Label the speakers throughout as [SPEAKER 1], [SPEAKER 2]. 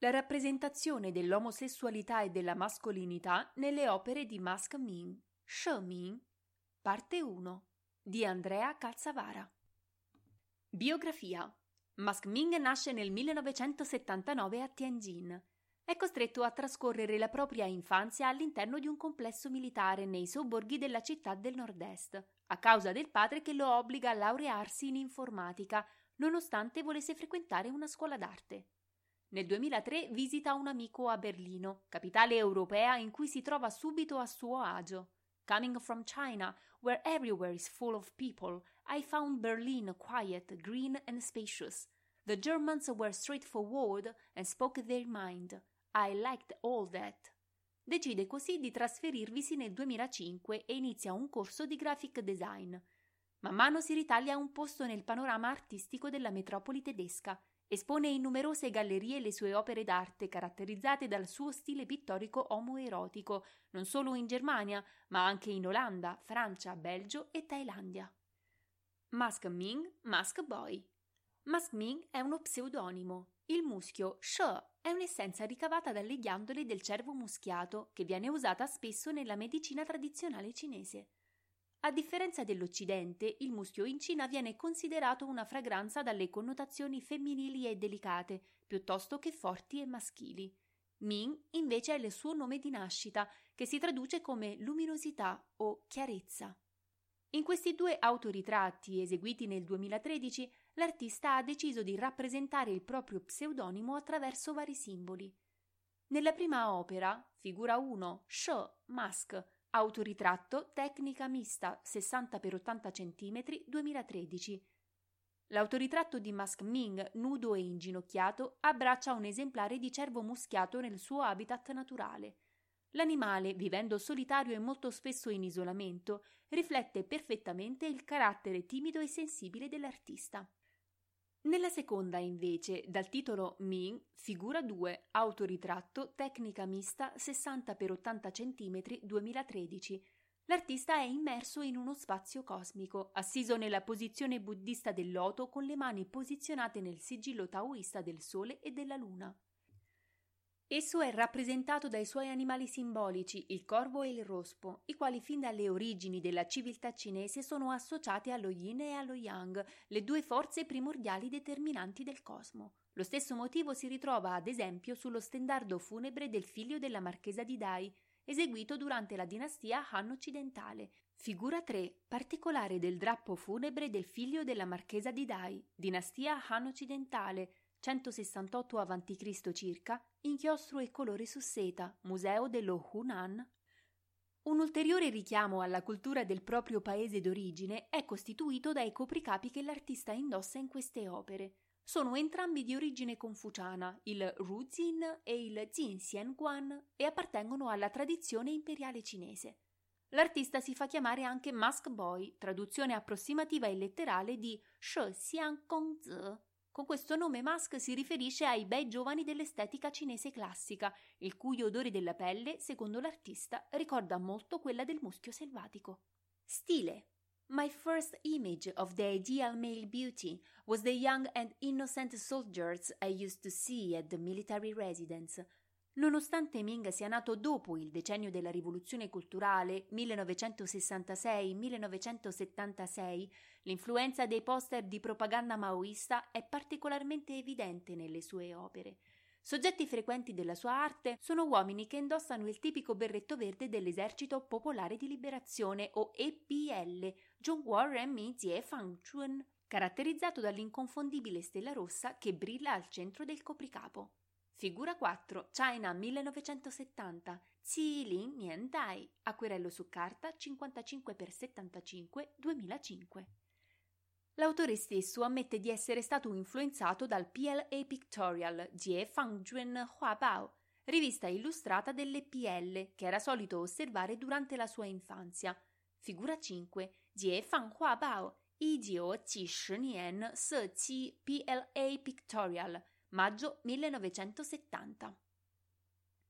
[SPEAKER 1] La rappresentazione dell'omosessualità e della mascolinità nelle opere di Mask Ming, She Ming, parte 1, di Andrea Calzavara. Biografia Mask Ming nasce nel 1979 a Tianjin. È costretto a trascorrere la propria infanzia all'interno di un complesso militare nei sobborghi della città del nord-est, a causa del padre che lo obbliga a laurearsi in informatica, nonostante volesse frequentare una scuola d'arte. Nel 2003 visita un amico a Berlino, capitale europea in cui si trova subito a suo agio. Coming from China, where everywhere is full of people, I found Berlin quiet, green and spacious. The Germans were straightforward and spoke their mind. I liked all that. Decide così di trasferirvisi nel 2005 e inizia un corso di graphic design. Man mano si ritaglia un posto nel panorama artistico della metropoli tedesca. Espone in numerose gallerie le sue opere d'arte caratterizzate dal suo stile pittorico omoerotico, non solo in Germania, ma anche in Olanda, Francia, Belgio e Thailandia. Mask Ming, Mask Boy. Mask Ming è uno pseudonimo. Il muschio She è un'essenza ricavata dalle ghiandole del cervo muschiato che viene usata spesso nella medicina tradizionale cinese. A differenza dell'Occidente, il muschio in Cina viene considerato una fragranza dalle connotazioni femminili e delicate, piuttosto che forti e maschili. Ming invece è il suo nome di nascita, che si traduce come luminosità o chiarezza. In questi due autoritratti, eseguiti nel 2013, l'artista ha deciso di rappresentare il proprio pseudonimo attraverso vari simboli. Nella prima opera, figura 1, Show Mask, autoritratto tecnica mista 60x80 cm 2013. L'autoritratto di Mask Ming, nudo e inginocchiato, abbraccia un esemplare di cervo muschiato nel suo habitat naturale. L'animale, vivendo solitario e molto spesso in isolamento, riflette perfettamente il carattere timido e sensibile dell'artista. Nella seconda, invece, dal titolo Ming, figura 2, autoritratto, tecnica mista 60x80 cm 2013, l'artista è immerso in uno spazio cosmico, assiso nella posizione buddista del loto con le mani posizionate nel sigillo taoista del Sole e della Luna. Esso è rappresentato dai suoi animali simbolici, il corvo e il rospo, i quali fin dalle origini della civiltà cinese sono associati allo yin e allo yang, le due forze primordiali determinanti del cosmo. Lo stesso motivo si ritrova ad esempio sullo stendardo funebre del figlio della marchesa di Dai, eseguito durante la dinastia Han occidentale. Figura 3. Particolare del drappo funebre del figlio della marchesa di Dai, dinastia Han occidentale, 168 a.C. circa, inchiostro e colore su seta, museo dello Hunan. Un ulteriore richiamo alla cultura del proprio paese d'origine è costituito dai copricapi che l'artista indossa in queste opere. Sono entrambi di origine confuciana, il Ruzin e il Jinxian e appartengono alla tradizione imperiale cinese. L'artista si fa chiamare anche Mask Boy, traduzione approssimativa e letterale di She Xiang Kong Zi, con questo nome Musk si riferisce ai bei giovani dell'estetica cinese classica, il cui odore della pelle, secondo l'artista, ricorda molto quella del muschio selvatico. Stile. My first image of the ideal male beauty was the young and innocent soldiers I used to see at the military residence, Nonostante Ming sia nato dopo il decennio della rivoluzione culturale 1966-1976, l'influenza dei poster di propaganda maoista è particolarmente evidente nelle sue opere. Soggetti frequenti della sua arte sono uomini che indossano il tipico berretto verde dell'Esercito Popolare di Liberazione o EPL, Zhongguo Renmin Jie Fangchun, caratterizzato dall'inconfondibile stella rossa che brilla al centro del copricapo. Figura 4, China 1970, Zilin Mien Dai, acquerello su carta 55x75 2005. L'autore stesso ammette di essere stato influenzato dal PLA Pictorial di Fangjuan Huabao, rivista illustrata delle PL che era solito osservare durante la sua infanzia. Figura 5, di Fang Huabao, Idio Qi Shi Nian Se Qi PLA Pictorial – maggio 1970.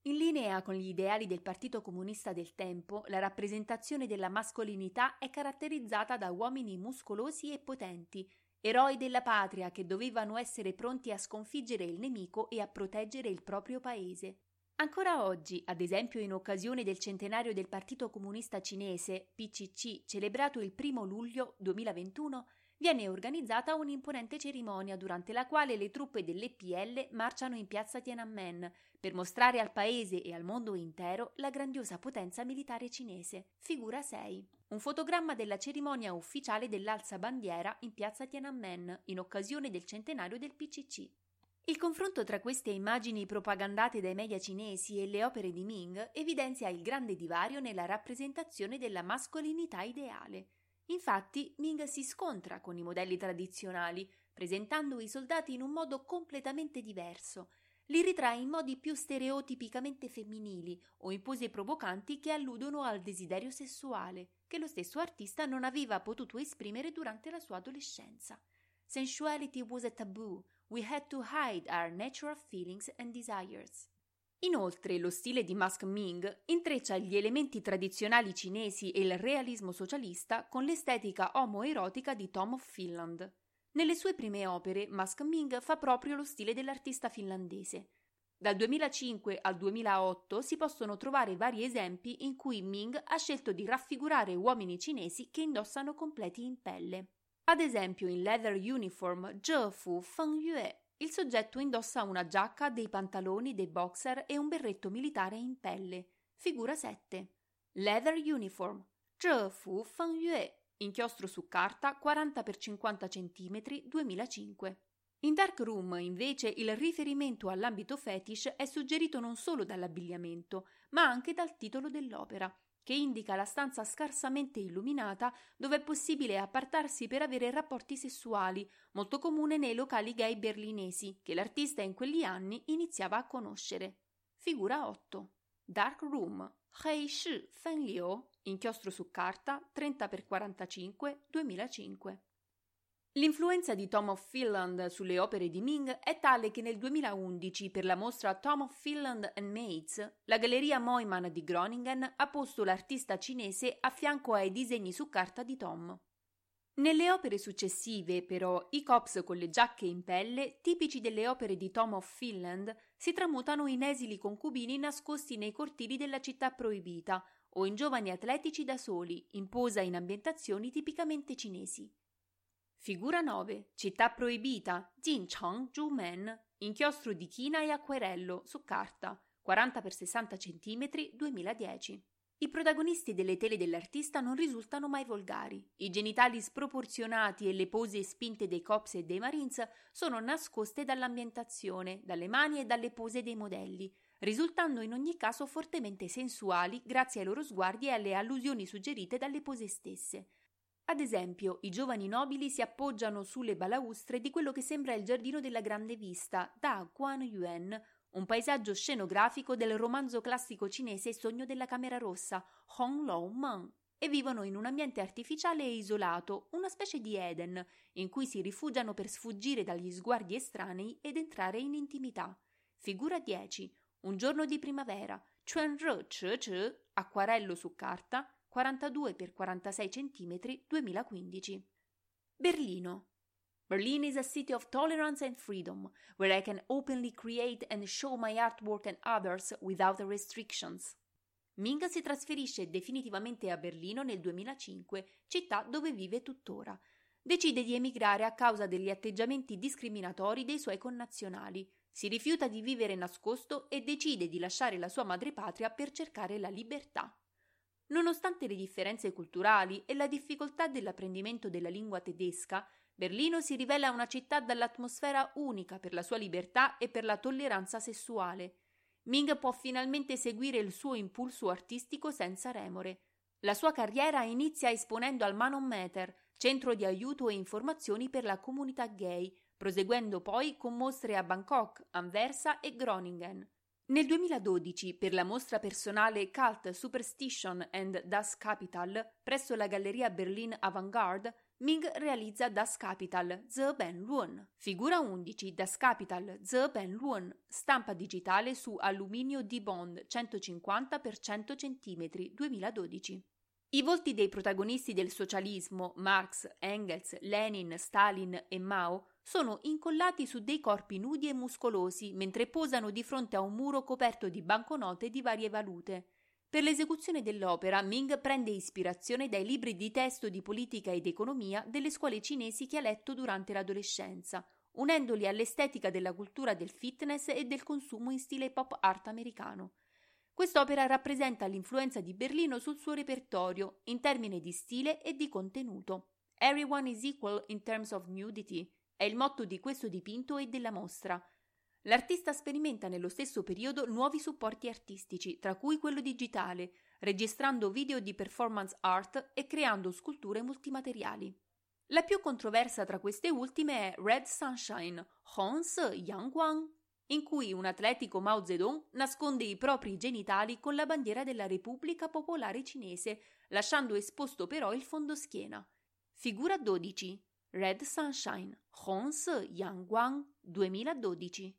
[SPEAKER 1] In linea con gli ideali del Partito Comunista del tempo, la rappresentazione della mascolinità è caratterizzata da uomini muscolosi e potenti, eroi della patria che dovevano essere pronti a sconfiggere il nemico e a proteggere il proprio paese. Ancora oggi, ad esempio in occasione del centenario del Partito Comunista Cinese, PCC, celebrato il 1 luglio 2021, viene organizzata un'imponente cerimonia durante la quale le truppe dell'EPL marciano in piazza Tiananmen per mostrare al paese e al mondo intero la grandiosa potenza militare cinese. Figura 6. Un fotogramma della cerimonia ufficiale dell'alza bandiera in piazza Tiananmen in occasione del centenario del PCC. Il confronto tra queste immagini propagandate dai media cinesi e le opere di Ming evidenzia il grande divario nella rappresentazione della mascolinità ideale. Infatti, Ming si scontra con i modelli tradizionali, presentando i soldati in un modo completamente diverso. Li ritrae in modi più stereotipicamente femminili o in pose provocanti che alludono al desiderio sessuale, che lo stesso artista non aveva potuto esprimere durante la sua adolescenza. Sensuality was a taboo, we had to hide our natural feelings and desires. Inoltre, lo stile di Mask Ming intreccia gli elementi tradizionali cinesi e il realismo socialista con l'estetica omoerotica di Tom of Finland. Nelle sue prime opere, Mask Ming fa proprio lo stile dell'artista finlandese. Dal 2005 al 2008 si possono trovare vari esempi in cui Ming ha scelto di raffigurare uomini cinesi che indossano completi in pelle. Ad esempio in Leather Uniform Zhe Fu Feng Yue il soggetto indossa una giacca, dei pantaloni, dei boxer e un berretto militare in pelle. Figura 7. Leather Uniform Zhe Fu Feng Yue Inchiostro su carta 40 x 50 cm 2005. In Dark Room, invece, il riferimento all'ambito fetish è suggerito non solo dall'abbigliamento, ma anche dal titolo dell'opera, che indica la stanza scarsamente illuminata dove è possibile appartarsi per avere rapporti sessuali, molto comune nei locali gay berlinesi, che l'artista in quegli anni iniziava a conoscere. Figura 8. Dark Room, Hei Shi Fen Liu, inchiostro su carta 30x45 2005. L'influenza di Tom of Finland sulle opere di Ming è tale che nel 2011, per la mostra Tom of Finland and Mates, la galleria Moiman di Groningen ha posto l'artista cinese a fianco ai disegni su carta di Tom. Nelle opere successive, però, i cops con le giacche in pelle, tipici delle opere di Tom of Finland, si tramutano in esili concubini nascosti nei cortili della città proibita o in giovani atletici da soli, in posa in ambientazioni tipicamente cinesi. Figura 9. Città proibita. Jincheng Zhumen. Inchiostro di china e acquerello su carta. 40 x 60 cm 2010. I protagonisti delle tele dell'artista non risultano mai volgari. I genitali sproporzionati e le pose spinte dei cops e dei marines sono nascoste dall'ambientazione, dalle mani e dalle pose dei modelli, risultando in ogni caso fortemente sensuali grazie ai loro sguardi e alle allusioni suggerite dalle pose stesse. Ad esempio, i giovani nobili si appoggiano sulle balaustre di quello che sembra il giardino della grande vista, da Guan Yuan, un paesaggio scenografico del romanzo classico cinese Sogno della Camera Rossa, Hong Lou Man, e vivono in un ambiente artificiale e isolato, una specie di Eden, in cui si rifugiano per sfuggire dagli sguardi estranei ed entrare in intimità. Figura 10. Un giorno di primavera. Chuan Re Che Che, acquarello su carta, 42 x 46 cm 2015. Berlino. Berlin is a city of tolerance and freedom, where I can openly create and show my artwork and others without restrictions. Ming si trasferisce definitivamente a Berlino nel 2005, città dove vive tuttora. Decide di emigrare a causa degli atteggiamenti discriminatori dei suoi connazionali. Si rifiuta di vivere nascosto e decide di lasciare la sua madrepatria per cercare la libertà. Nonostante le differenze culturali e la difficoltà dell'apprendimento della lingua tedesca, Berlino si rivela una città dall'atmosfera unica per la sua libertà e per la tolleranza sessuale. Ming può finalmente seguire il suo impulso artistico senza remore. La sua carriera inizia esponendo al Manometer, centro di aiuto e informazioni per la comunità gay, proseguendo poi con mostre a Bangkok, Anversa e Groningen. Nel 2012, per la mostra personale Cult Superstition and Das Capital presso la Galleria Berlin Avantgarde, Ming realizza Das Capital Ze Ben Luan, figura 11 Das Capital Ze Ben Luan, stampa digitale su alluminio di Bond 150 x 100 cm 2012. I volti dei protagonisti del socialismo, Marx, Engels, Lenin, Stalin e Mao, sono incollati su dei corpi nudi e muscolosi mentre posano di fronte a un muro coperto di banconote di varie valute. Per l'esecuzione dell'opera, Ming prende ispirazione dai libri di testo di politica ed economia delle scuole cinesi che ha letto durante l'adolescenza, unendoli all'estetica della cultura del fitness e del consumo in stile pop art americano. Quest'opera rappresenta l'influenza di Berlino sul suo repertorio in termini di stile e di contenuto. Everyone is equal in terms of nudity è il motto di questo dipinto e della mostra. L'artista sperimenta nello stesso periodo nuovi supporti artistici, tra cui quello digitale, registrando video di performance art e creando sculture multimateriali. La più controversa tra queste ultime è Red Sunshine, Hons Yangguang, in cui un atletico Mao Zedong nasconde i propri genitali con la bandiera della Repubblica Popolare Cinese, lasciando esposto però il fondoschiena. Figura 12. Red Sunshine, Hons Yangguang 2012.